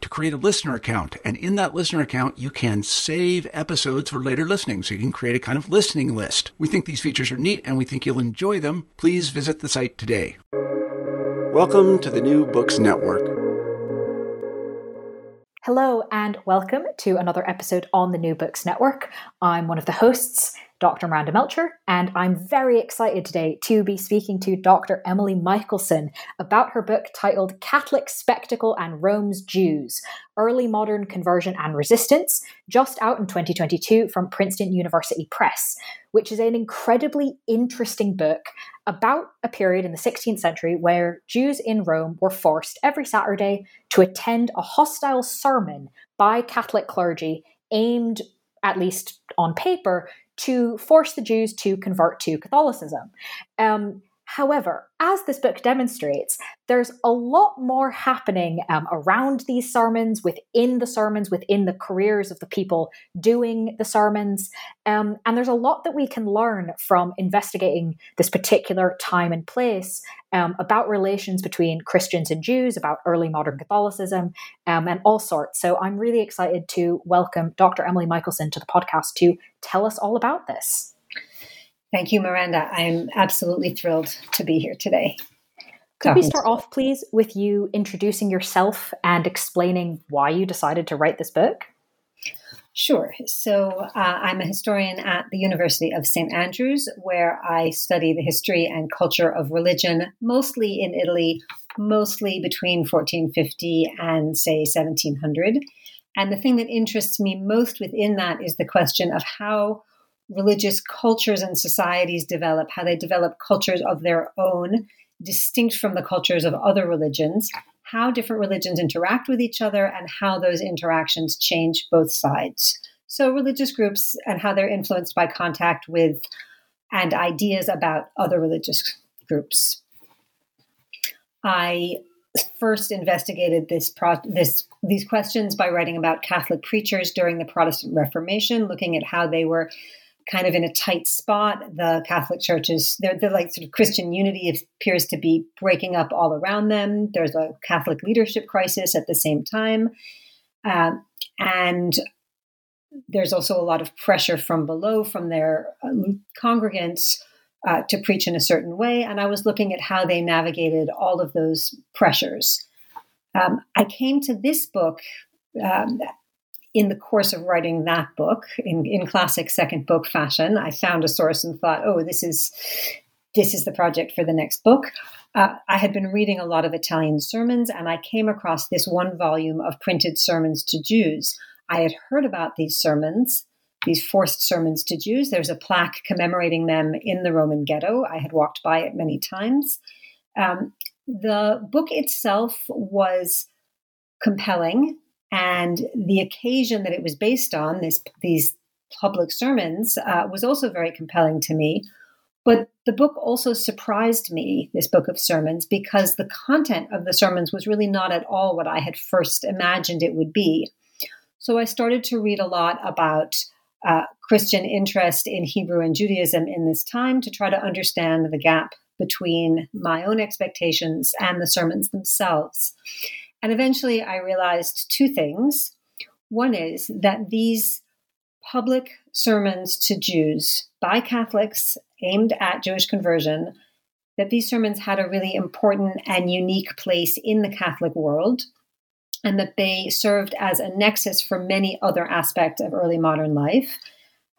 to create a listener account. And in that listener account, you can save episodes for later listening. So you can create a kind of listening list. We think these features are neat and we think you'll enjoy them. Please visit the site today. Welcome to the New Books Network. Hello, and welcome to another episode on the New Books Network. I'm one of the hosts, Dr. Miranda Melcher, and I'm very excited today to be speaking to Dr. Emily Michelson about her book titled Catholic Spectacle and Rome's Jews Early Modern Conversion and Resistance, just out in 2022 from Princeton University Press, which is an incredibly interesting book about a period in the 16th century where Jews in Rome were forced every Saturday to attend a hostile sermon by Catholic clergy aimed at least on paper, to force the Jews to convert to Catholicism. Um, However, as this book demonstrates, there's a lot more happening um, around these sermons, within the sermons, within the careers of the people doing the sermons. Um, and there's a lot that we can learn from investigating this particular time and place um, about relations between Christians and Jews, about early modern Catholicism, um, and all sorts. So I'm really excited to welcome Dr. Emily Michelson to the podcast to tell us all about this. Thank you, Miranda. I'm absolutely thrilled to be here today. Could we start off, please, with you introducing yourself and explaining why you decided to write this book? Sure. So, uh, I'm a historian at the University of St. Andrews, where I study the history and culture of religion, mostly in Italy, mostly between 1450 and, say, 1700. And the thing that interests me most within that is the question of how religious cultures and societies develop, how they develop cultures of their own, distinct from the cultures of other religions, how different religions interact with each other, and how those interactions change both sides. So, religious groups and how they're influenced by contact with and ideas about other religious groups. I first investigated this pro- this these questions by writing about Catholic preachers during the Protestant Reformation, looking at how they were kind of in a tight spot. The Catholic churches, they're, they're like sort of Christian unity appears to be breaking up all around them. There's a Catholic leadership crisis at the same time. Uh, and there's also a lot of pressure from below, from their um, congregants. Uh, to preach in a certain way, and I was looking at how they navigated all of those pressures. Um, I came to this book um, in the course of writing that book, in, in classic second book fashion, I found a source and thought, oh, this is this is the project for the next book. Uh, I had been reading a lot of Italian sermons, and I came across this one volume of printed sermons to Jews. I had heard about these sermons, these forced sermons to Jews. There's a plaque commemorating them in the Roman ghetto. I had walked by it many times. Um, the book itself was compelling. And the occasion that it was based on, this, these public sermons, uh, was also very compelling to me. But the book also surprised me, this book of sermons, because the content of the sermons was really not at all what I had first imagined it would be. So I started to read a lot about uh, Christian interest in Hebrew and Judaism in this time to try to understand the gap between my own expectations and the sermons themselves. And eventually I realized two things. One is that these public sermons to Jews by Catholics aimed at Jewish conversion, that these sermons had a really important and unique place in the Catholic world, and that they served as a nexus for many other aspects of early modern life.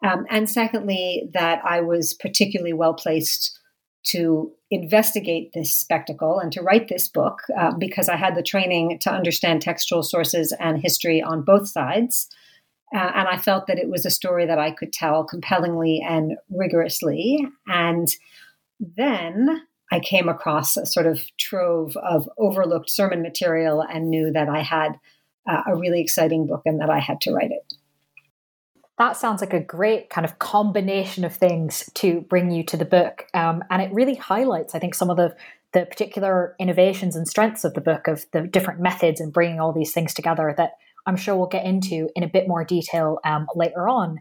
Um, and secondly, that I was particularly well placed to investigate this spectacle and to write this book uh, because I had the training to understand textual sources and history on both sides. Uh, and I felt that it was a story that I could tell compellingly and rigorously. And then I came across a sort of trove of overlooked sermon material and knew that I had uh, a really exciting book and that I had to write it. That sounds like a great kind of combination of things to bring you to the book. Um, and it really highlights, I think, some of the, the particular innovations and strengths of the book, of the different methods and bringing all these things together that I'm sure we'll get into in a bit more detail um, later on.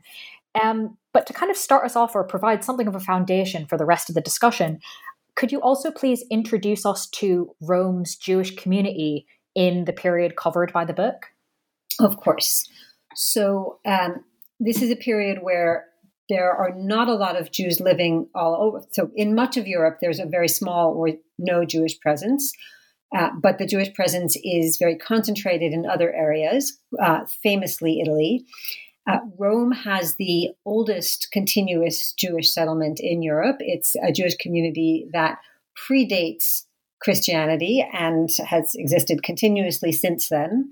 Um, but to kind of start us off or provide something of a foundation for the rest of the discussion, could you also please introduce us to Rome's Jewish community in the period covered by the book? Of course. So, um, this is a period where there are not a lot of Jews living all over. So, in much of Europe, there's a very small or no Jewish presence. Uh, but the Jewish presence is very concentrated in other areas, uh, famously Italy. Uh, Rome has the oldest continuous Jewish settlement in Europe. It's a Jewish community that predates Christianity and has existed continuously since then.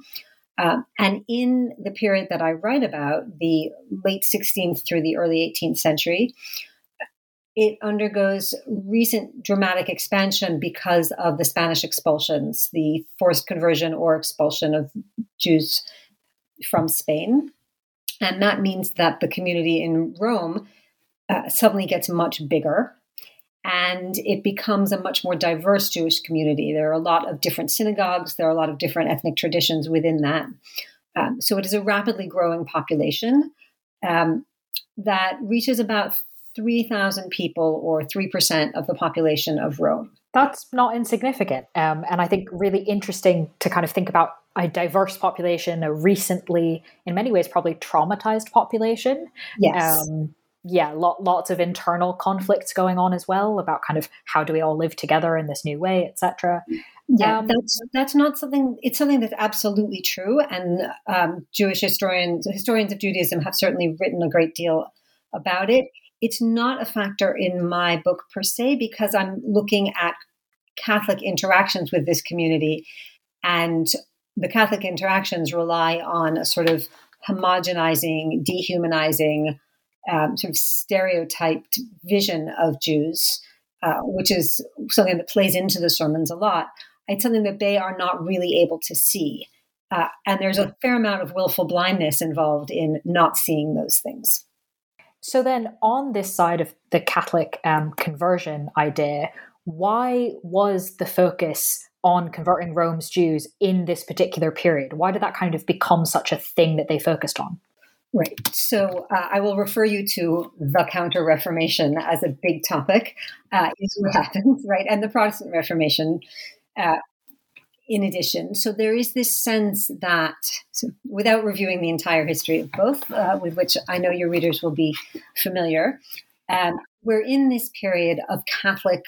Um, and in the period that I write about, the late 16th through the early 18th century, it undergoes recent dramatic expansion because of the Spanish expulsions, the forced conversion or expulsion of Jews from Spain. And that means that the community in Rome uh, suddenly gets much bigger and it becomes a much more diverse Jewish community. There are a lot of different synagogues, there are a lot of different ethnic traditions within that. Um, so it is a rapidly growing population um, that reaches about 3,000 people or 3% of the population of Rome. That's not insignificant. Um, and I think really interesting to kind of think about a diverse population, a recently, in many ways, probably traumatized population. Yes. Yeah, lot, lots of internal conflicts going on as well about kind of how do we all live together in this new way, etc. Yeah, um, that's that's not something. It's something that's absolutely true, and um, Jewish historians, historians of Judaism, have certainly written a great deal about it. It's not a factor in my book per se because I'm looking at Catholic interactions with this community, and the Catholic interactions rely on a sort of homogenizing, dehumanizing um, sort of stereotyped vision of Jews, uh, which is something that plays into the sermons a lot. It's something that they are not really able to see. Uh, and there's a fair amount of willful blindness involved in not seeing those things. So, then on this side of the Catholic um, conversion idea, why was the focus on converting Rome's Jews in this particular period? Why did that kind of become such a thing that they focused on? Right. So uh, I will refer you to the Counter Reformation as a big topic, uh, is what happens, right? And the Protestant Reformation, uh, in addition. So there is this sense that, so without reviewing the entire history of both, uh, with which I know your readers will be familiar, um, we're in this period of Catholic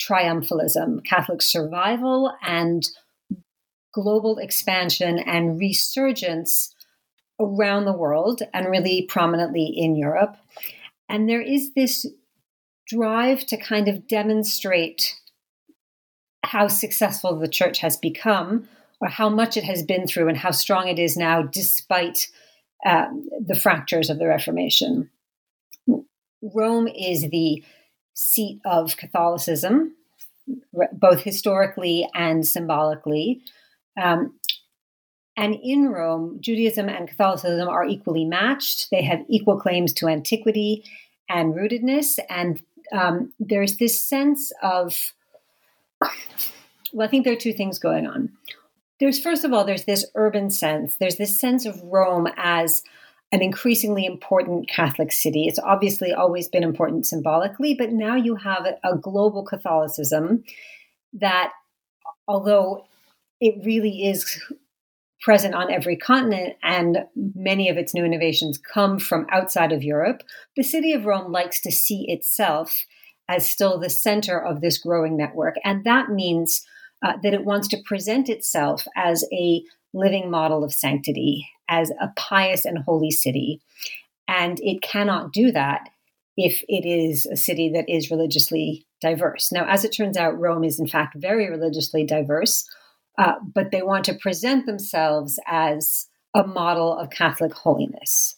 triumphalism, Catholic survival, and global expansion and resurgence around the world and really prominently in Europe. And there is this drive to kind of demonstrate how successful the church has become or how much it has been through and how strong it is now despite uh, the fractures of the Reformation. Rome is the seat of Catholicism, both historically and symbolically. Um, and in Rome, Judaism and Catholicism are equally matched. They have equal claims to antiquity and rootedness. And um, there's this sense of, well, I think there are two things going on. There's, first of all, there's this urban sense, there's this sense of Rome as an increasingly important Catholic city. It's obviously always been important symbolically, but now you have a global Catholicism that, although it really is present on every continent, and many of its new innovations come from outside of Europe, the city of Rome likes to see itself as still the center of this growing network. And that means uh, that it wants to present itself as a living model of sanctity, as a pious and holy city. And it cannot do that if it is a city that is religiously diverse. Now, as it turns out, Rome is in fact very religiously diverse, uh, but they want to present themselves as a model of Catholic holiness.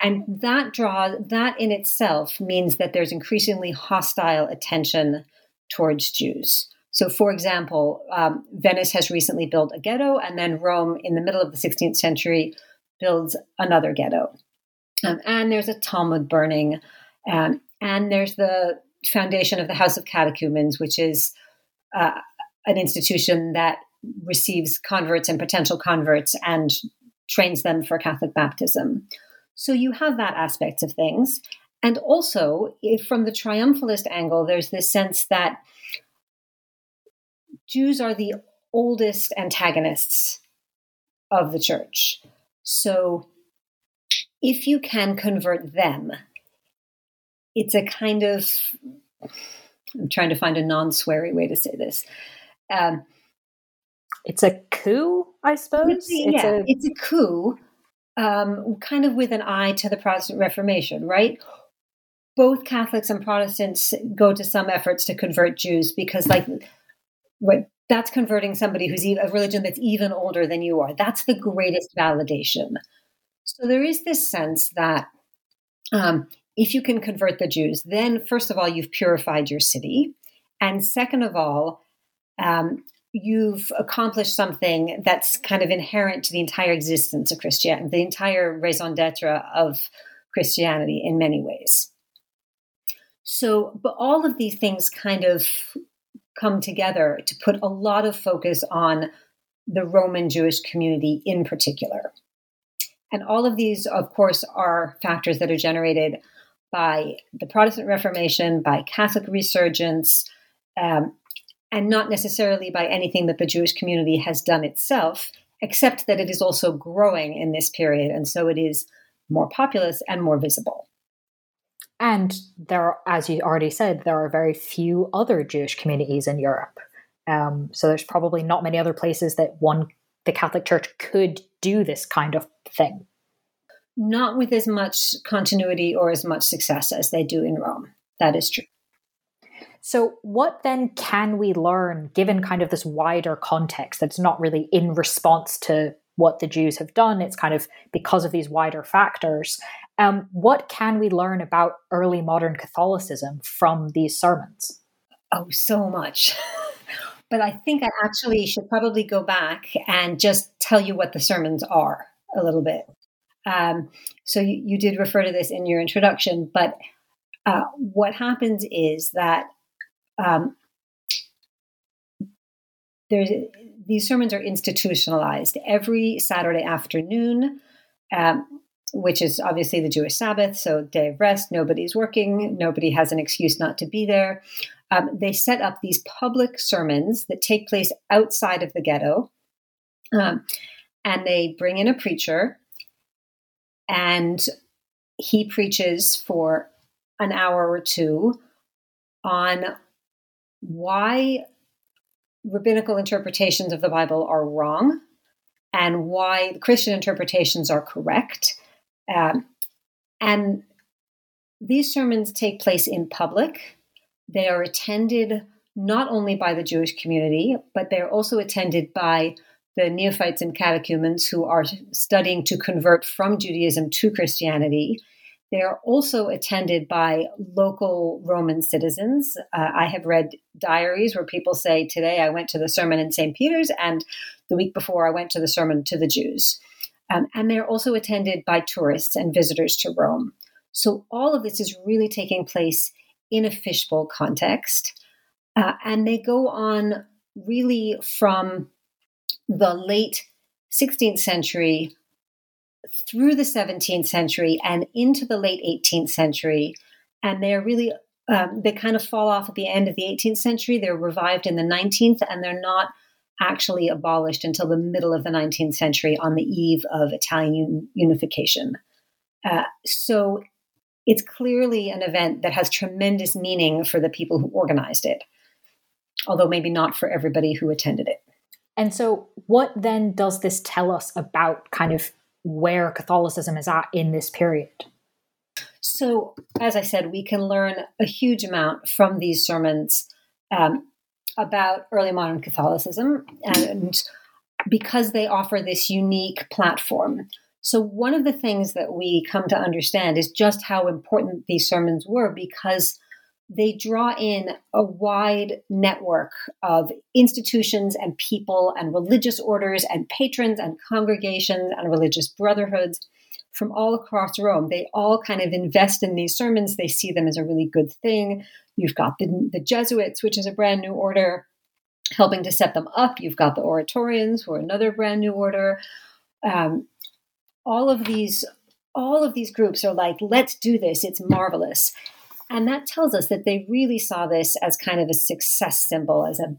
And that draw that in itself means that there's increasingly hostile attention towards Jews. So, for example, um, Venice has recently built a ghetto, and then Rome, in the middle of the 16th century, builds another ghetto. Um, and there's a Talmud burning, um, and there's the foundation of the House of Catechumens, which is uh, an institution that receives converts and potential converts and trains them for Catholic baptism. So you have that aspect of things. And also, from the triumphalist angle, there's this sense that Jews are the oldest antagonists of the church. So if you can convert them, it's a kind of, I'm trying to find a non sweary way to say this. Um, it's a coup, I suppose. It's, yeah, it's a, it's a coup um, kind of with an eye to the Protestant Reformation, right? Both Catholics and Protestants go to some efforts to convert Jews because, like, what that's converting somebody who's a religion that's even older than you are. That's the greatest validation. So there is this sense that um, if you can convert the Jews, then first of all, you've purified your city. And second of all, um, you've accomplished something that's kind of inherent to the entire existence of Christianity, the entire raison d'etre of Christianity in many ways. So, but all of these things kind of come together to put a lot of focus on the Roman Jewish community in particular. And all of these, of course, are factors that are generated by the Protestant Reformation, by Catholic resurgence, um, and not necessarily by anything that the Jewish community has done itself, except that it is also growing in this period. And so it is more populous and more visible. And there, are, as you already said, there are very few other Jewish communities in Europe. Um, so there's probably not many other places that one, the Catholic Church, could do this kind of thing. Not with as much continuity or as much success as they do in Rome. That is true. So, what then can we learn given kind of this wider context that's not really in response to what the Jews have done? It's kind of because of these wider factors. Um, what can we learn about early modern Catholicism from these sermons? Oh, so much. but I think I actually should probably go back and just tell you what the sermons are a little bit. Um, so you, you, did refer to this in your introduction, but uh, what happens is that um, there's these sermons are institutionalized every Saturday afternoon, um, which is obviously the Jewish Sabbath, so day of rest. Nobody's working. Nobody has an excuse not to be there. Um, they set up these public sermons that take place outside of the ghetto, um, and they bring in a preacher, and he preaches for an hour or two on why rabbinical interpretations of the Bible are wrong and why Christian interpretations are correct. Um, and these sermons take place in public. They are attended not only by the Jewish community, but they're also attended by the neophytes and catechumens who are studying to convert from Judaism to Christianity they are also attended by local Roman citizens. Uh, I have read diaries where people say, Today I went to the sermon in St. Peter's, and the week before I went to the sermon to the Jews. Um, and they're also attended by tourists and visitors to Rome. So all of this is really taking place in a fishbowl context. Uh, and they go on really from the late 16th century through the 17th century and into the late 18th century. And they're really, um, they kind of fall off at the end of the 18th century. They're revived in the 19th, and they're not actually abolished until the middle of the 19th century on the eve of Italian un- unification. Uh, so it's clearly an event that has tremendous meaning for the people who organized it, although maybe not for everybody who attended it. And so, what then does this tell us about kind of where Catholicism is at in this period? So, as I said, we can learn a huge amount from these sermons um, about early modern Catholicism, and because they offer this unique platform. So, one of the things that we come to understand is just how important these sermons were because they draw in a wide network of institutions and people and religious orders and patrons and congregations and religious brotherhoods from all across Rome. They all kind of invest in these sermons. They see them as a really good thing. You've got the, the Jesuits, which is a brand new order, helping to set them up. You've got the Oratorians, who are another brand new order. Um, all of these, all of these groups are like, let's do this. It's marvelous. And that tells us that they really saw this as kind of a success symbol, as a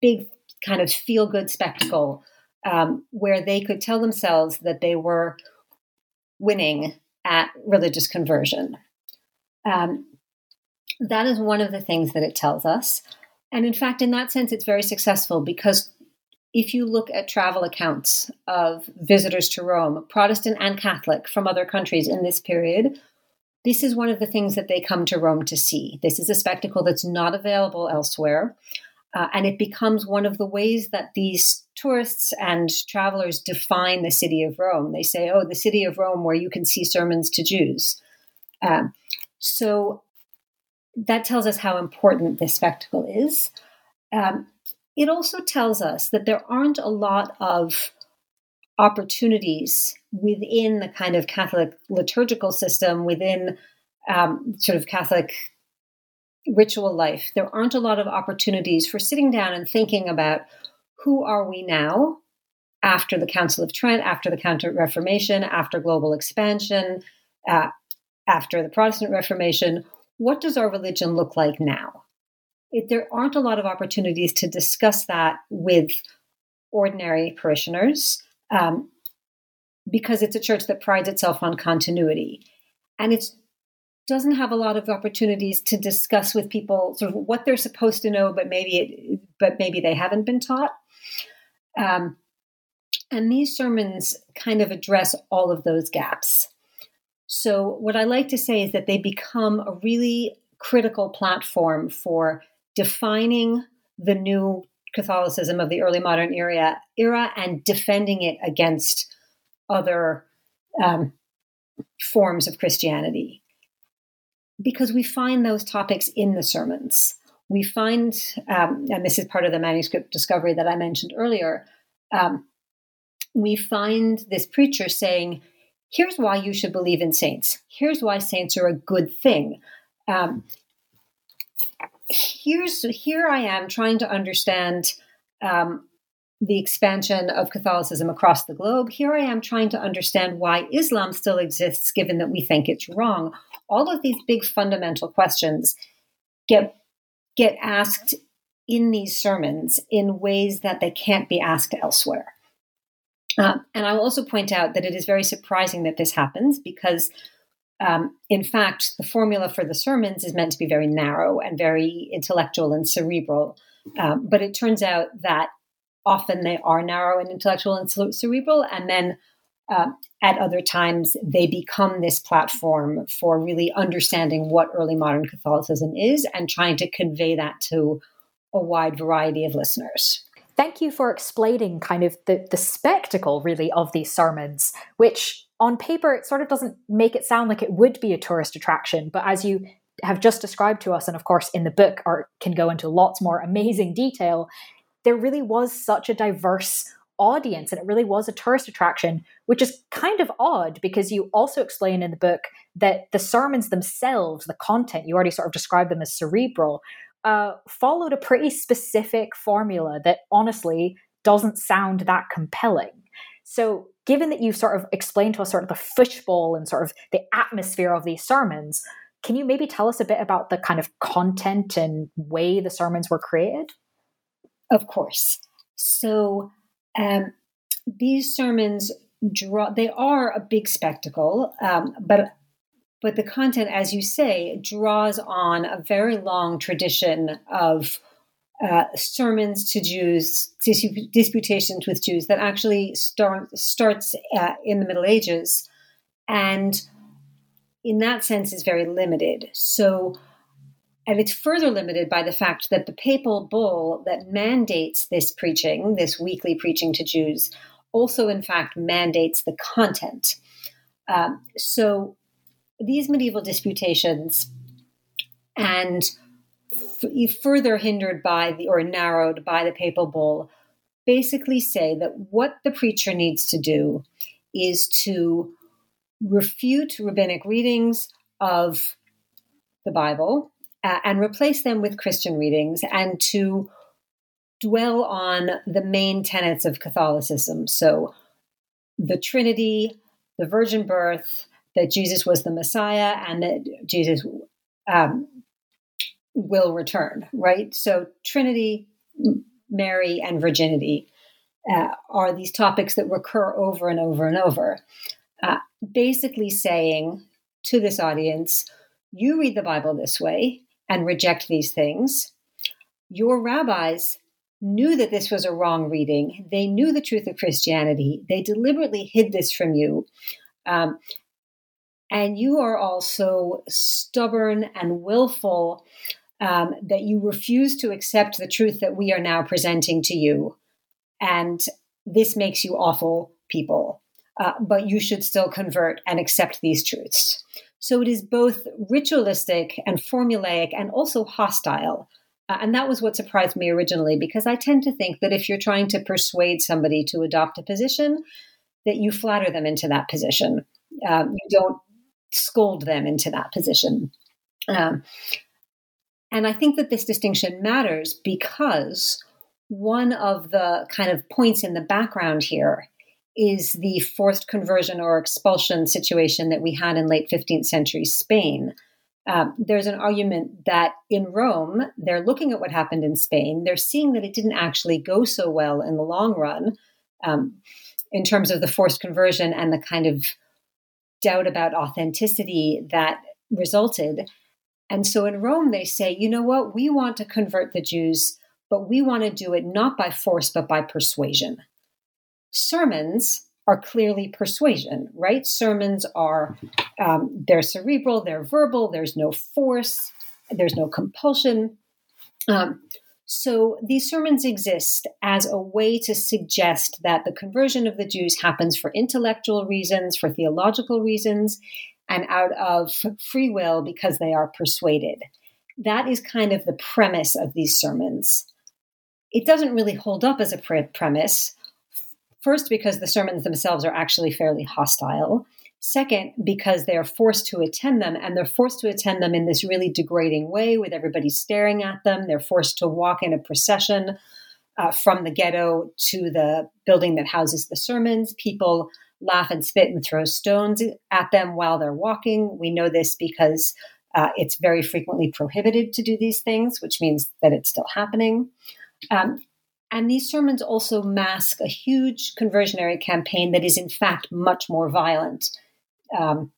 big kind of feel good spectacle um, where they could tell themselves that they were winning at religious conversion. Um, that is one of the things that it tells us. And in fact, in that sense, it's very successful because if you look at travel accounts of visitors to Rome, Protestant and Catholic from other countries in this period, this is one of the things that they come to Rome to see. This is a spectacle that's not available elsewhere. Uh, and it becomes one of the ways that these tourists and travelers define the city of Rome. They say, oh, the city of Rome where you can see sermons to Jews. Um, so that tells us how important this spectacle is. Um, it also tells us that there aren't a lot of opportunities within the kind of Catholic liturgical system, within um, sort of Catholic ritual life. There aren't a lot of opportunities for sitting down and thinking about who are we now after the Council of Trent, after the Counter Reformation, after global expansion, uh, after the Protestant Reformation? What does our religion look like now? It, there aren't a lot of opportunities to discuss that with ordinary parishioners um, because it's a church that prides itself on continuity. And it doesn't have a lot of opportunities to discuss with people sort of what they're supposed to know, but maybe it, but maybe they haven't been taught. Um, and these sermons kind of address all of those gaps. So, what I like to say is that they become a really critical platform for defining the new Catholicism of the early modern era, era and defending it against other um, forms of Christianity. Because we find those topics in the sermons we find, um, and this is part of the manuscript discovery that I mentioned earlier, um, we find this preacher saying, Here's why you should believe in saints. Here's why saints are a good thing. Um, here's here I am trying to understand um, the expansion of Catholicism across the globe. Here I am trying to understand why Islam still exists, given that we think it's wrong. All of these big fundamental questions get get asked in these sermons in ways that they can't be asked elsewhere. Uh, and I will also point out that it is very surprising that this happens because, um, in fact, the formula for the sermons is meant to be very narrow and very intellectual and cerebral. Um, but it turns out that often they are narrow and intellectual and cerebral, and then uh, at other times they become this platform for really understanding what early modern Catholicism is and trying to convey that to a wide variety of listeners. Thank you for explaining kind of the, the spectacle, really, of these sermons, which on paper it sort of doesn't make it sound like it would be a tourist attraction. But as you have just described to us, and of course in the book, can go into lots more amazing detail, there really was such a diverse audience and it really was a tourist attraction which is kind of odd because you also explain in the book that the sermons themselves the content you already sort of described them as cerebral uh, followed a pretty specific formula that honestly doesn't sound that compelling. So given that you've sort of explained to us sort of the fishbowl and sort of the atmosphere of these sermons can you maybe tell us a bit about the kind of content and way the sermons were created? Of course. So um, these sermons draw; they are a big spectacle, um, but but the content, as you say, draws on a very long tradition of uh, sermons to Jews, disputations with Jews that actually start, starts uh, in the Middle Ages, and in that sense, is very limited. So, and it's further limited by the fact that the papal bull that mandates this preaching, this weekly preaching to Jews, also, in fact, mandates the content. Um, so, these medieval disputations and f- further hindered by the or narrowed by the papal bull basically say that what the preacher needs to do is to refute rabbinic readings of the Bible uh, and replace them with Christian readings and to dwell on the main tenets of Catholicism. So, the Trinity, the virgin birth, that Jesus was the Messiah, and that Jesus um, will return, right? So, Trinity, Mary, and virginity uh, are these topics that recur over and over and over. Uh, basically, saying to this audience, you read the Bible this way and reject these things. Your rabbis knew that this was a wrong reading. They knew the truth of Christianity. They deliberately hid this from you. Um, and you are also stubborn and willful um, that you refuse to accept the truth that we are now presenting to you. And this makes you awful people. Uh, but you should still convert and accept these truths. So it is both ritualistic and formulaic and also hostile. Uh, and that was what surprised me originally, because I tend to think that if you're trying to persuade somebody to adopt a position, that you flatter them into that position. Um, you don't scold them into that position. Um, and I think that this distinction matters because one of the kind of points in the background here is the forced conversion or expulsion situation that we had in late 15th century Spain. Um, there's an argument that in Rome, they're looking at what happened in Spain. They're seeing that it didn't actually go so well in the long run um, in terms of the forced conversion and the kind of doubt about authenticity that resulted. And so in Rome, they say, you know what? We want to convert the Jews, but we want to do it not by force, but by persuasion. Sermons are clearly persuasion, right? Sermons are, um, they're cerebral, they're verbal, there's no force, there's no compulsion. Um, so these sermons exist as a way to suggest that the conversion of the Jews happens for intellectual reasons, for theological reasons, and out of free will because they are persuaded. That is kind of the premise of these sermons. It doesn't really hold up as a pre- premise. First, because the sermons themselves are actually fairly hostile. Second, because they're forced to attend them, and they're forced to attend them in this really degrading way with everybody staring at them. They're forced to walk in a procession uh, from the ghetto to the building that houses the sermons. People laugh and spit and throw stones at them while they're walking. We know this because uh, it's very frequently prohibited to do these things, which means that it's still happening. Um, and these sermons also mask a huge conversionary campaign that is, in fact, much more violent um,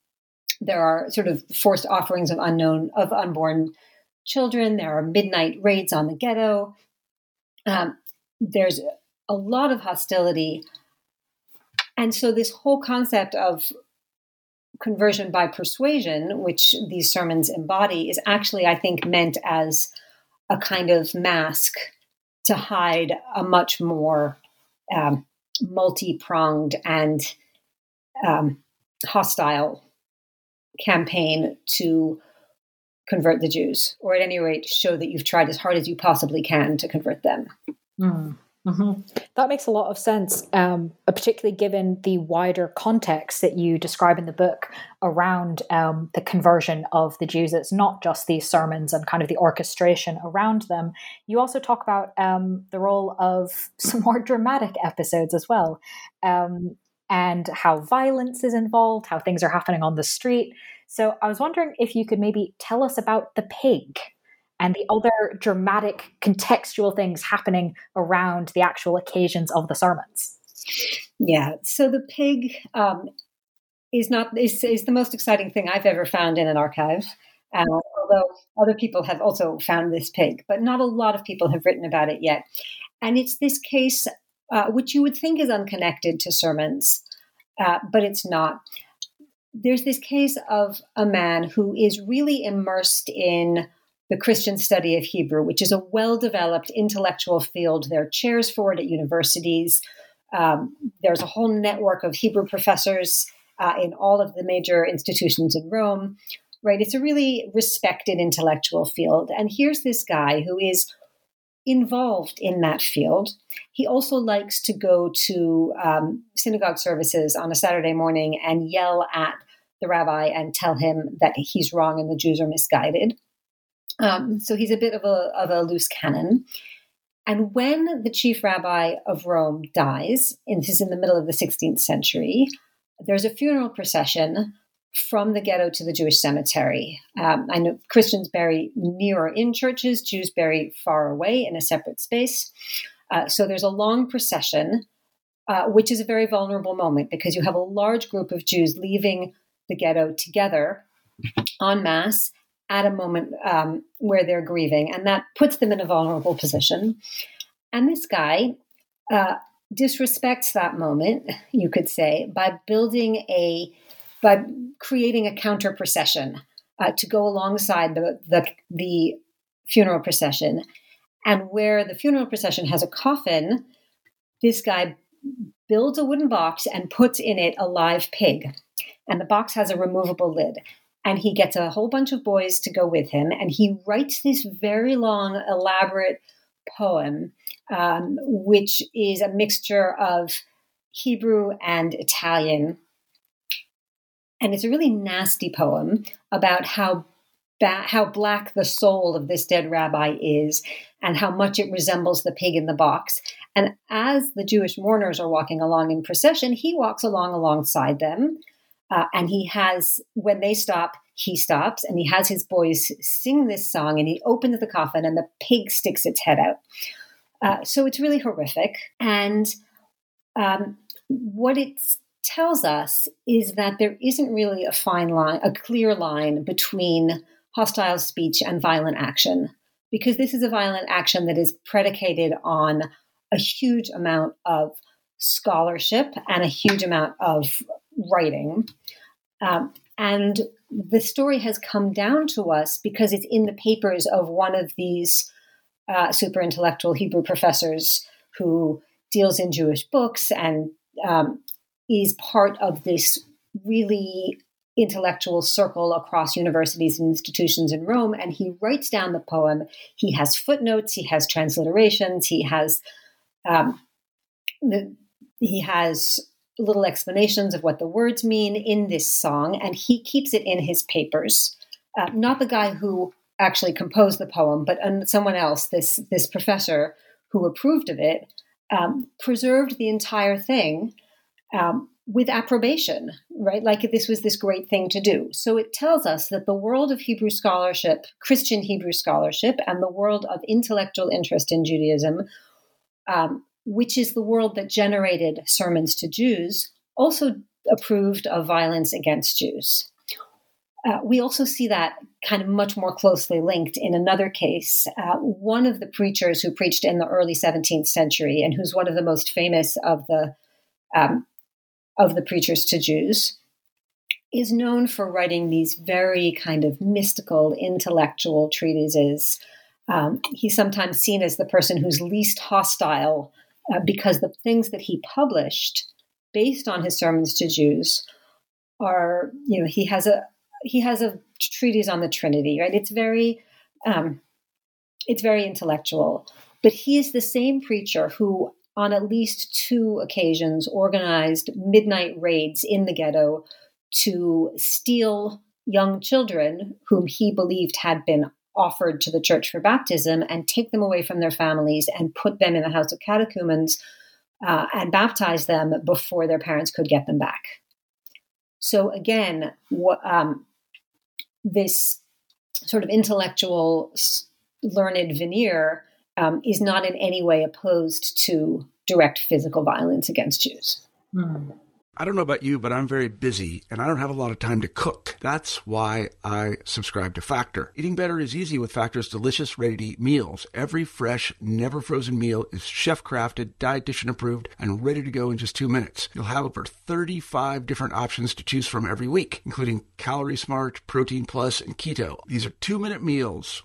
there are sort of forced offerings of unknown of unborn children. There are midnight raids on the ghetto. Um, there's a lot of hostility, and so this whole concept of conversion by persuasion, which these sermons embody, is actually, I think, meant as a kind of mask to hide a much more um, multi pronged and um, hostile campaign to convert the Jews, or at any rate, show that you've tried as hard as you possibly can to convert them. Mm. Mm-hmm. That makes a lot of sense, um, uh, particularly given the wider context that you describe in the book around um, the conversion of the Jews. It's not just these sermons and kind of the orchestration around them. You also talk about um, the role of some more dramatic episodes as well. And how violence is involved, how things are happening on the street. So I was wondering if you could maybe tell us about the pig and the other dramatic contextual things happening around the actual occasions of the sermons. Yeah, so the pig um, is not is, is the most exciting thing I've ever found in an archive. Uh, although other people have also found this pig, but not a lot of people have written about it yet. And it's this case uh, which you would think is unconnected to sermons, uh, but it's not. there's this case of a man who is really immersed in the Christian study of Hebrew, which is a well developed intellectual field. There are chairs for it at universities. Um, there's a whole network of Hebrew professors uh, in all of the major institutions in Rome, right? It's a really respected intellectual field. And here's this guy who is involved in that field. He also likes to go to um, synagogue services on a Saturday morning and yell at the rabbi and tell him that he's wrong and the Jews are misguided. Um, so he's a bit of a, of a loose cannon. And when the chief rabbi of Rome dies, and this is in the middle of the 16th century, there's a funeral procession from the ghetto to the Jewish cemetery. Um, I know Christians bury near or in churches, Jews bury far away in a separate space. Uh, so there's a long procession, uh, which is a very vulnerable moment because you have a large group of Jews leaving the ghetto together en masse at a moment um, where they're grieving, and that puts them in a vulnerable position. And this guy uh, disrespects that moment, you could say, by building a, by creating a counter procession uh, to go alongside the, the the funeral procession, and where the funeral procession has a coffin, this guy builds a wooden box and puts in it a live pig, and the box has a removable lid. And he gets a whole bunch of boys to go with him. And he writes this very long elaborate poem um, which is a mixture of hebrew and italian and it's a really nasty poem about how ba- how black the soul of this dead rabbi is and how much it resembles the pig in the box and as the jewish mourners are walking along in procession he walks along alongside them uh, and he has, when they stop, he stops and he has his boys sing this song and he opens the coffin and the pig sticks its head out. Uh, so it's really horrific. And um, what it tells us is that there isn't really a fine line, a clear line between hostile speech and violent action, because this is a violent action that is predicated on a huge amount of scholarship and a huge amount of writing. Um, and the story has come down to us because it's in the papers of one of these uh, super intellectual Hebrew professors who deals in Jewish books and um, is part of this really intellectual circle across universities and institutions in Rome. And he writes down the poem. He has footnotes, he has transliterations, he has um, the, he has little explanations of what the words mean in this song, and he keeps it in his papers. Uh, not the guy who actually composed the poem, but someone else, this this professor who approved of it, um, preserved the entire thing um, with approbation, right? Like this was this great thing to do. So it tells us that the world of Hebrew scholarship, Christian Hebrew scholarship, and the world of intellectual interest in Judaism um, which is the world that generated sermons to Jews, also approved of violence against Jews. Uh, we also see that kind of much more closely linked in another case. Uh, one of the preachers who preached in the early 17th century and who's one of the most famous of the um, of the preachers to Jews is known for writing these very kind of mystical intellectual treatises. Um, he's sometimes seen as the person who's least hostile uh, because the things that he published based on his sermons to Jews are, you know, he has a he has a treatise on the Trinity, right? It's very um, it's very intellectual, but he is the same preacher who, on at least two occasions, organized midnight raids in the ghetto to steal young children whom he believed had been offered to the church for baptism and take them away from their families and put them in the house of catechumens uh, and baptize them before their parents could get them back. So again, what, um, this sort of intellectual, learned veneer um, is not in any way opposed to direct physical violence against Jews. Hmm. I don't know about you, but I'm very busy and I don't have a lot of time to cook. That's why I subscribe to Factor. Eating better is easy with Factor's delicious, ready to eat meals. Every fresh, never frozen meal is chef crafted, dietitian approved, and ready to go in just two minutes. You'll have over 35 different options to choose from every week, including Calorie Smart, Protein Plus, and Keto. These are two minute meals.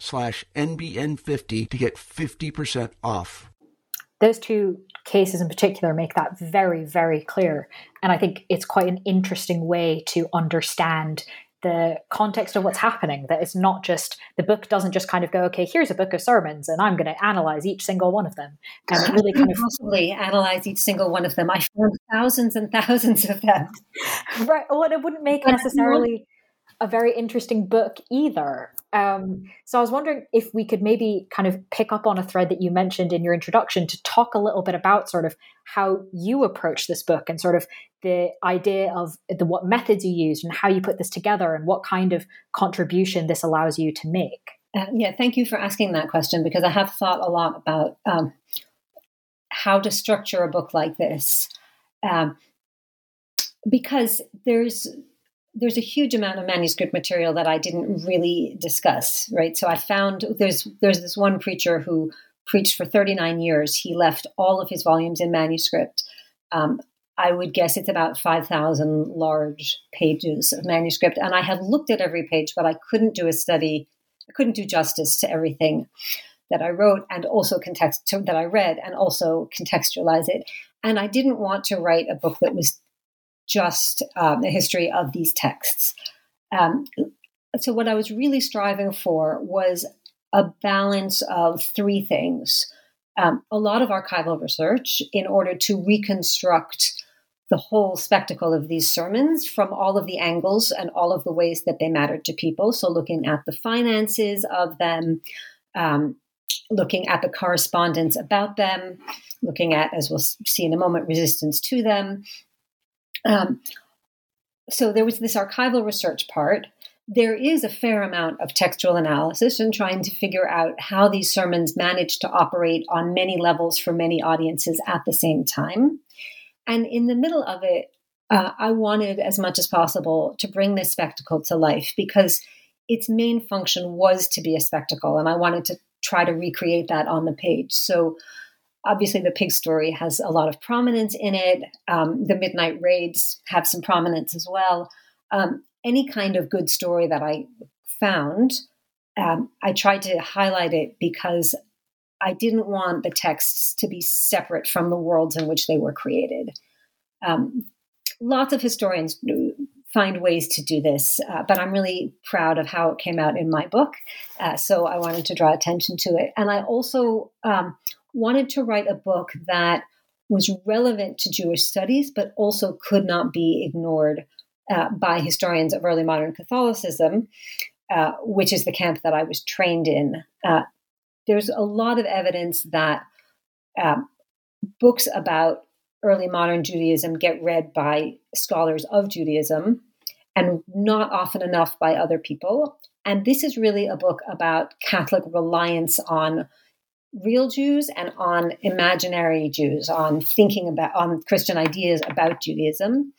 slash NBN50 to get 50% off. Those two cases in particular make that very, very clear. And I think it's quite an interesting way to understand the context of what's happening. That it's not just the book doesn't just kind of go, okay, here's a book of sermons, and I'm going to analyze each single one of them. And it really kind of possibly analyze each single one of them. I found thousands and thousands of them. right. Well, it wouldn't make necessarily a very interesting book either. Um, so I was wondering if we could maybe kind of pick up on a thread that you mentioned in your introduction to talk a little bit about sort of how you approach this book and sort of the idea of the what methods you used and how you put this together and what kind of contribution this allows you to make. Uh, yeah, thank you for asking that question because I have thought a lot about um, how to structure a book like this. Um, because there's there's a huge amount of manuscript material that I didn't really discuss, right? So I found there's there's this one preacher who preached for 39 years. He left all of his volumes in manuscript. Um, I would guess it's about 5,000 large pages of manuscript. And I had looked at every page, but I couldn't do a study, I couldn't do justice to everything that I wrote and also context that I read and also contextualize it. And I didn't want to write a book that was just um, a history of these texts. Um, so, what I was really striving for was a balance of three things um, a lot of archival research in order to reconstruct the whole spectacle of these sermons from all of the angles and all of the ways that they mattered to people. So, looking at the finances of them, um, looking at the correspondence about them, looking at, as we'll see in a moment, resistance to them, um, so there was this archival research part. There is a fair amount of textual analysis and trying to figure out how these sermons managed to operate on many levels for many audiences at the same time. And in the middle of it, uh, I wanted as much as possible to bring this spectacle to life because its main function was to be a spectacle. And I wanted to try to recreate that on the page. So Obviously, the pig story has a lot of prominence in it. Um, the midnight raids have some prominence as well. Um, any kind of good story that I found, um, I tried to highlight it because I didn't want the texts to be separate from the worlds in which they were created. Um, lots of historians find ways to do this, uh, but I'm really proud of how it came out in my book. Uh, so I wanted to draw attention to it. And I also um, wanted to write a book that was relevant to Jewish studies, but also could not be ignored uh, by historians of early modern Catholicism, uh, which is the camp that I was trained in. Uh, there's a lot of evidence that um, books about early modern Judaism get read by scholars of Judaism and not often enough by other people. And this is really a book about Catholic reliance on real Jews and on imaginary Jews, on thinking about on Christian ideas about Judaism.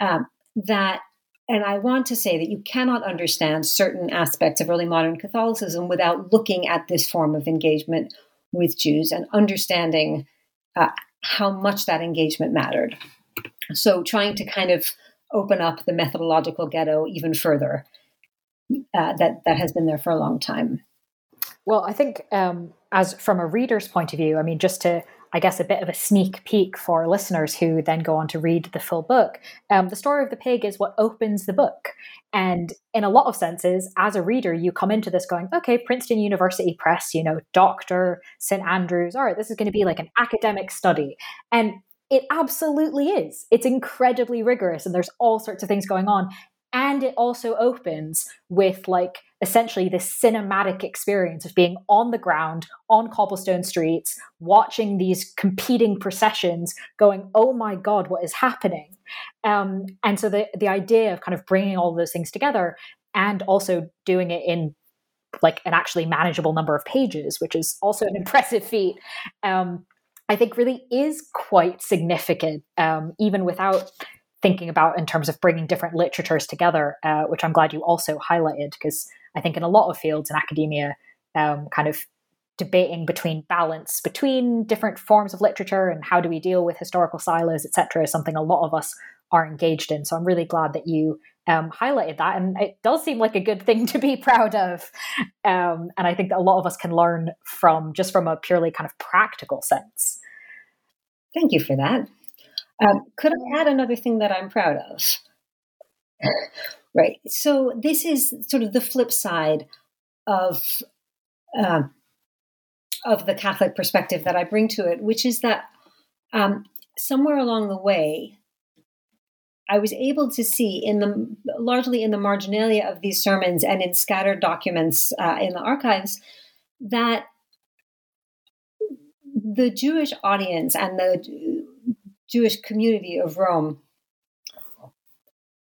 Um, that, and I want to say that you cannot understand certain aspects of early modern Catholicism without looking at this form of engagement with Jews and understanding uh, how much that engagement mattered. So, trying to kind of open up the methodological ghetto even further uh, that that has been there for a long time. Well, I think um, as from a reader's point of view, I mean, just to I guess, a bit of a sneak peek for listeners who then go on to read the full book. Um, the story of the pig is what opens the book. And in a lot of senses, as a reader, you come into this going, okay, Princeton University Press, you know, Doctor, St. Andrews, all right, this is going to be like an academic study. And it absolutely is. It's incredibly rigorous, and there's all sorts of things going on. And it also opens with like essentially this cinematic experience of being on the ground on cobblestone streets, watching these competing processions, going, "Oh my God, what is happening?" Um, and so the the idea of kind of bringing all those things together and also doing it in like an actually manageable number of pages, which is also an impressive feat. Um, I think really is quite significant, um, even without thinking about in terms of bringing different literatures together, uh, which I'm glad you also highlighted because I think in a lot of fields in academia, um, kind of debating between balance between different forms of literature and how do we deal with historical silos, etc., is something a lot of us are engaged in. So I'm really glad that you um, highlighted that, and it does seem like a good thing to be proud of. Um, and I think that a lot of us can learn from just from a purely kind of practical sense. Thank you for that. Um, could I add another thing that I'm proud of? Right. So this is sort of the flip side of uh, of the Catholic perspective that I bring to it, which is that um, somewhere along the way, I was able to see in the largely in the marginalia of these sermons and in scattered documents uh, in the archives that the Jewish audience and the Jewish community of Rome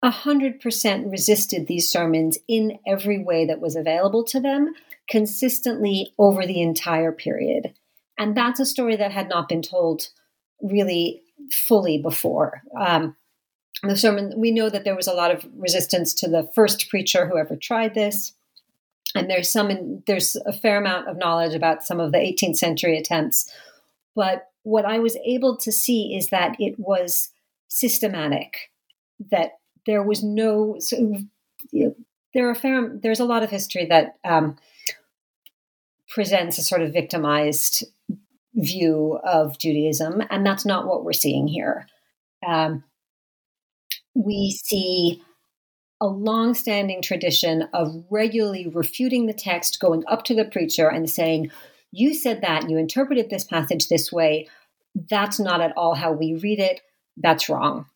100% resisted these sermons in every way that was available to them consistently over the entire period. And that's a story that had not been told really fully before. Um, the sermon, we know that there was a lot of resistance to the first preacher who ever tried this. And there's some, in, there's a fair amount of knowledge about some of the 18th century attempts. But what I was able to see is that it was systematic, that there was no. So, you know, there are fair, there's a lot of history that um, presents a sort of victimized view of Judaism, and that's not what we're seeing here. Um, we see a long-standing tradition of regularly refuting the text, going up to the preacher and saying, "You said that. You interpreted this passage this way. That's not at all how we read it. That's wrong."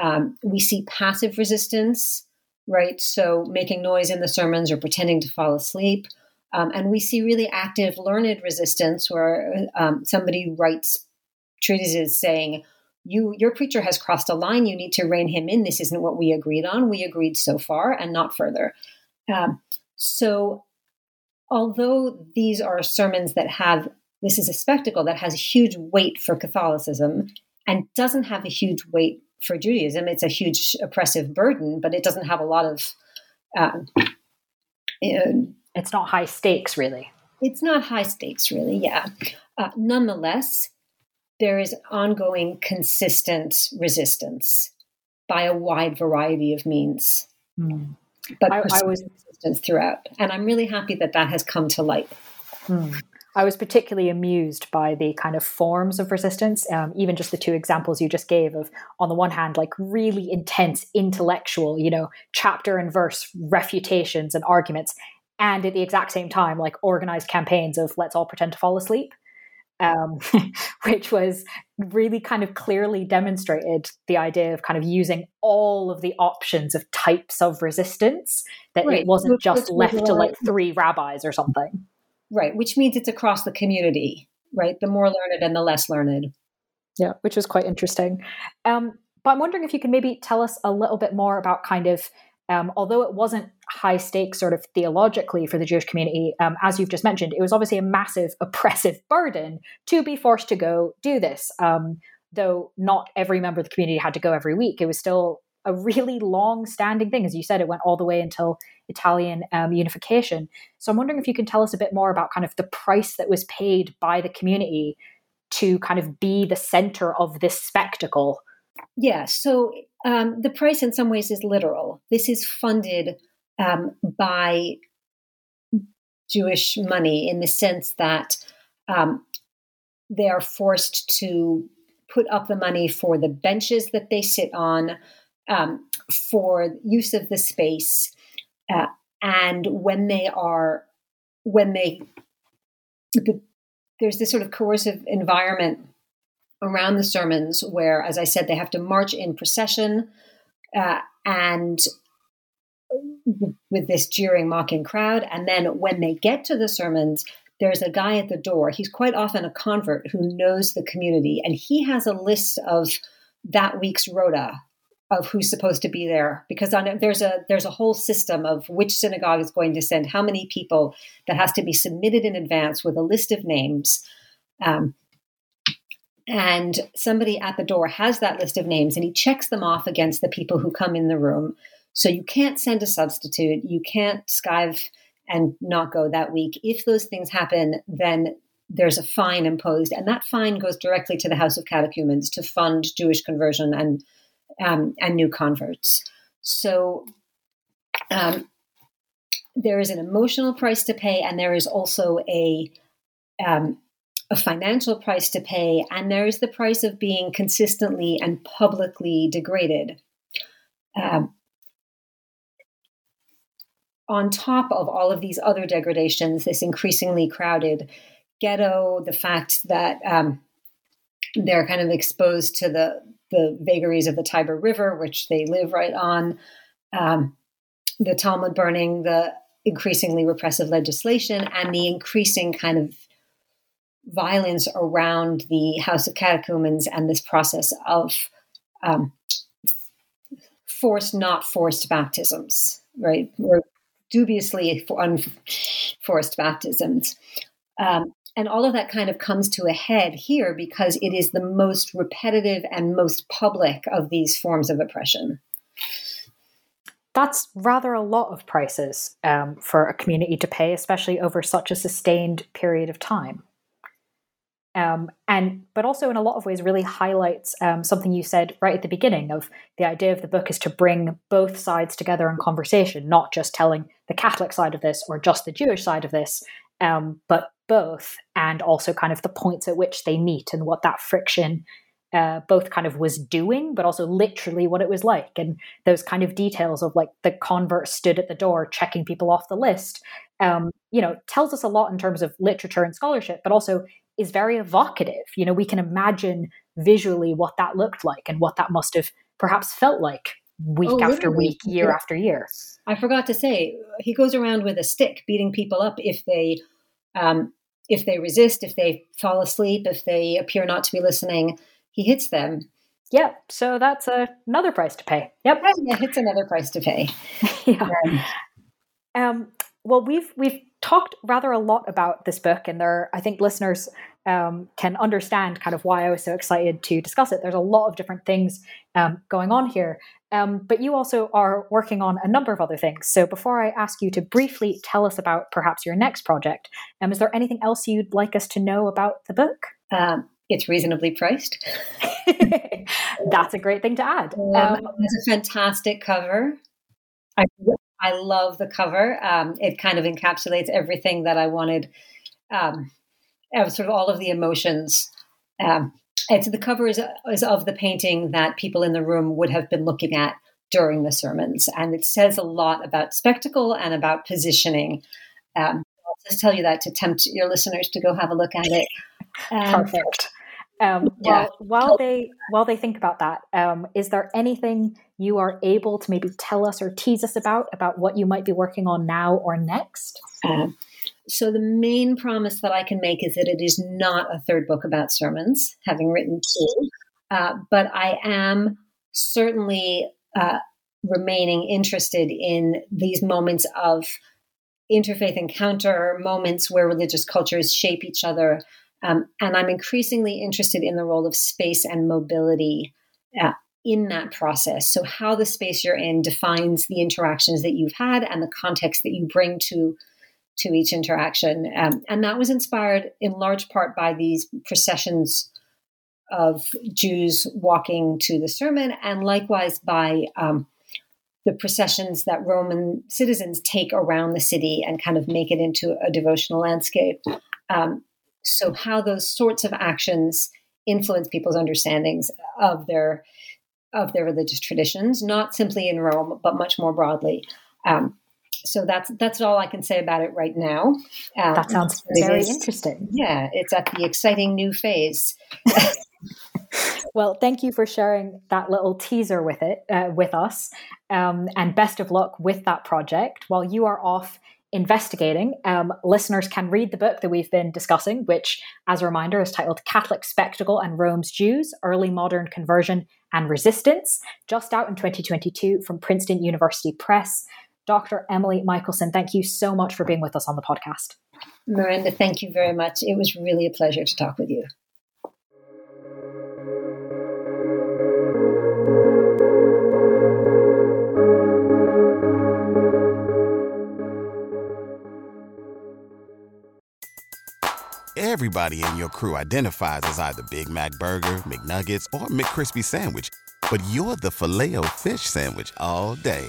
Um, we see passive resistance, right? So making noise in the sermons or pretending to fall asleep. Um, and we see really active learned resistance where um, somebody writes treatises saying, you, your preacher has crossed a line. You need to rein him in. This isn't what we agreed on. We agreed so far and not further. Um, so, although these are sermons that have this is a spectacle that has a huge weight for Catholicism and doesn't have a huge weight for Judaism, it's a huge oppressive burden, but it doesn't have a lot of. Um, it's not high stakes, really. It's not high stakes, really. Yeah. Uh, nonetheless, there is ongoing, consistent resistance by a wide variety of means, mm. but I, I was resistance throughout, and I'm really happy that that has come to light. Mm. I was particularly amused by the kind of forms of resistance, um, even just the two examples you just gave of, on the one hand, like really intense intellectual, you know, chapter and verse refutations and arguments, and at the exact same time, like organized campaigns of let's all pretend to fall asleep. Um, which was really kind of clearly demonstrated the idea of kind of using all of the options of types of resistance, that right. it wasn't just left to like three rabbis or something. Right, which means it's across the community, right? The more learned and the less learned. Yeah, which was quite interesting. Um, but I'm wondering if you can maybe tell us a little bit more about kind of, um, although it wasn't high stakes sort of theologically for the Jewish community, um, as you've just mentioned, it was obviously a massive oppressive burden to be forced to go do this. Um, though not every member of the community had to go every week, it was still a really long standing thing. As you said, it went all the way until Italian um, unification. So I'm wondering if you can tell us a bit more about kind of the price that was paid by the community to kind of be the center of this spectacle. Yeah, so um, the price in some ways is literal. This is funded um, by Jewish money in the sense that um, they are forced to put up the money for the benches that they sit on, um, for use of the space, uh, and when they are when they the, there's this sort of coercive environment around the sermons where, as I said, they have to march in procession uh, and with this jeering, mocking crowd. And then when they get to the sermons, there's a guy at the door. He's quite often a convert who knows the community, and he has a list of that week's rota of who's supposed to be there because on, there's a there's a whole system of which synagogue is going to send how many people that has to be submitted in advance with a list of names. Um, and somebody at the door has that list of names and he checks them off against the people who come in the room. So you can't send a substitute, you can't skive and not go that week. If those things happen, then there's a fine imposed, and that fine goes directly to the House of Catechumens to fund Jewish conversion and um, and new converts. So um, there is an emotional price to pay, and there is also a um, a financial price to pay, and there is the price of being consistently and publicly degraded. Um, on top of all of these other degradations, this increasingly crowded ghetto, the fact that um, they're kind of exposed to the the vagaries of the Tiber River, which they live right on, um, the Talmud burning, the increasingly repressive legislation, and the increasing kind of violence around the House of Catechumens and this process of um, forced, not forced baptisms, right? Or dubiously unforced baptisms. Um, and all of that kind of comes to a head here because it is the most repetitive and most public of these forms of oppression. That's rather a lot of prices um, for a community to pay, especially over such a sustained period of time. Um, and but also in a lot of ways really highlights um, something you said right at the beginning of the idea of the book is to bring both sides together in conversation, not just telling the Catholic side of this or just the Jewish side of this, um, but both, and also kind of the points at which they meet and what that friction uh, both kind of was doing, but also literally what it was like. And those kind of details of like the convert stood at the door checking people off the list, um, you know, tells us a lot in terms of literature and scholarship, but also is very evocative. You know, we can imagine visually what that looked like and what that must have perhaps felt like week oh, after week, year yeah. after year. I forgot to say, he goes around with a stick beating people up if they um, if they resist, if they fall asleep, if they appear not to be listening, he hits them. Yep. So that's a, another price to pay. Yep. Yeah, it's another price to pay. yeah. Um, um, well, we've we've talked rather a lot about this book, and there, I think listeners um, can understand kind of why I was so excited to discuss it. There's a lot of different things um, going on here, um, but you also are working on a number of other things. So before I ask you to briefly tell us about perhaps your next project, um, is there anything else you'd like us to know about the book? Um, it's reasonably priced. That's a great thing to add. Um, um, it's a fantastic cover. I, I love the cover. Um, it kind of encapsulates everything that I wanted, um, sort of all of the emotions um, it's the cover is, is of the painting that people in the room would have been looking at during the sermons, and it says a lot about spectacle and about positioning. Um, I'll just tell you that to tempt your listeners to go have a look at it. Um, Perfect. Um, yeah. While, while they while they think about that, um, is there anything you are able to maybe tell us or tease us about about what you might be working on now or next? Um, so, the main promise that I can make is that it is not a third book about sermons, having written two, uh, but I am certainly uh, remaining interested in these moments of interfaith encounter, moments where religious cultures shape each other. Um, and I'm increasingly interested in the role of space and mobility uh, in that process. So, how the space you're in defines the interactions that you've had and the context that you bring to to each interaction. Um, and that was inspired in large part by these processions of Jews walking to the sermon, and likewise by um, the processions that Roman citizens take around the city and kind of make it into a devotional landscape. Um, so, how those sorts of actions influence people's understandings of their of their religious traditions, not simply in Rome, but much more broadly. Um, so that's that's all I can say about it right now. Um, that sounds very is, interesting. Yeah, it's at the exciting new phase. well, thank you for sharing that little teaser with it uh, with us, um, and best of luck with that project. While you are off investigating, um, listeners can read the book that we've been discussing, which, as a reminder, is titled Catholic Spectacle and Rome's Jews Early Modern Conversion and Resistance, just out in 2022 from Princeton University Press. Dr. Emily Michelson, thank you so much for being with us on the podcast. Miranda, thank you very much. It was really a pleasure to talk with you. Everybody in your crew identifies as either Big Mac Burger, McNuggets, or McCrispy Sandwich, but you're the Filet-O-Fish Sandwich all day.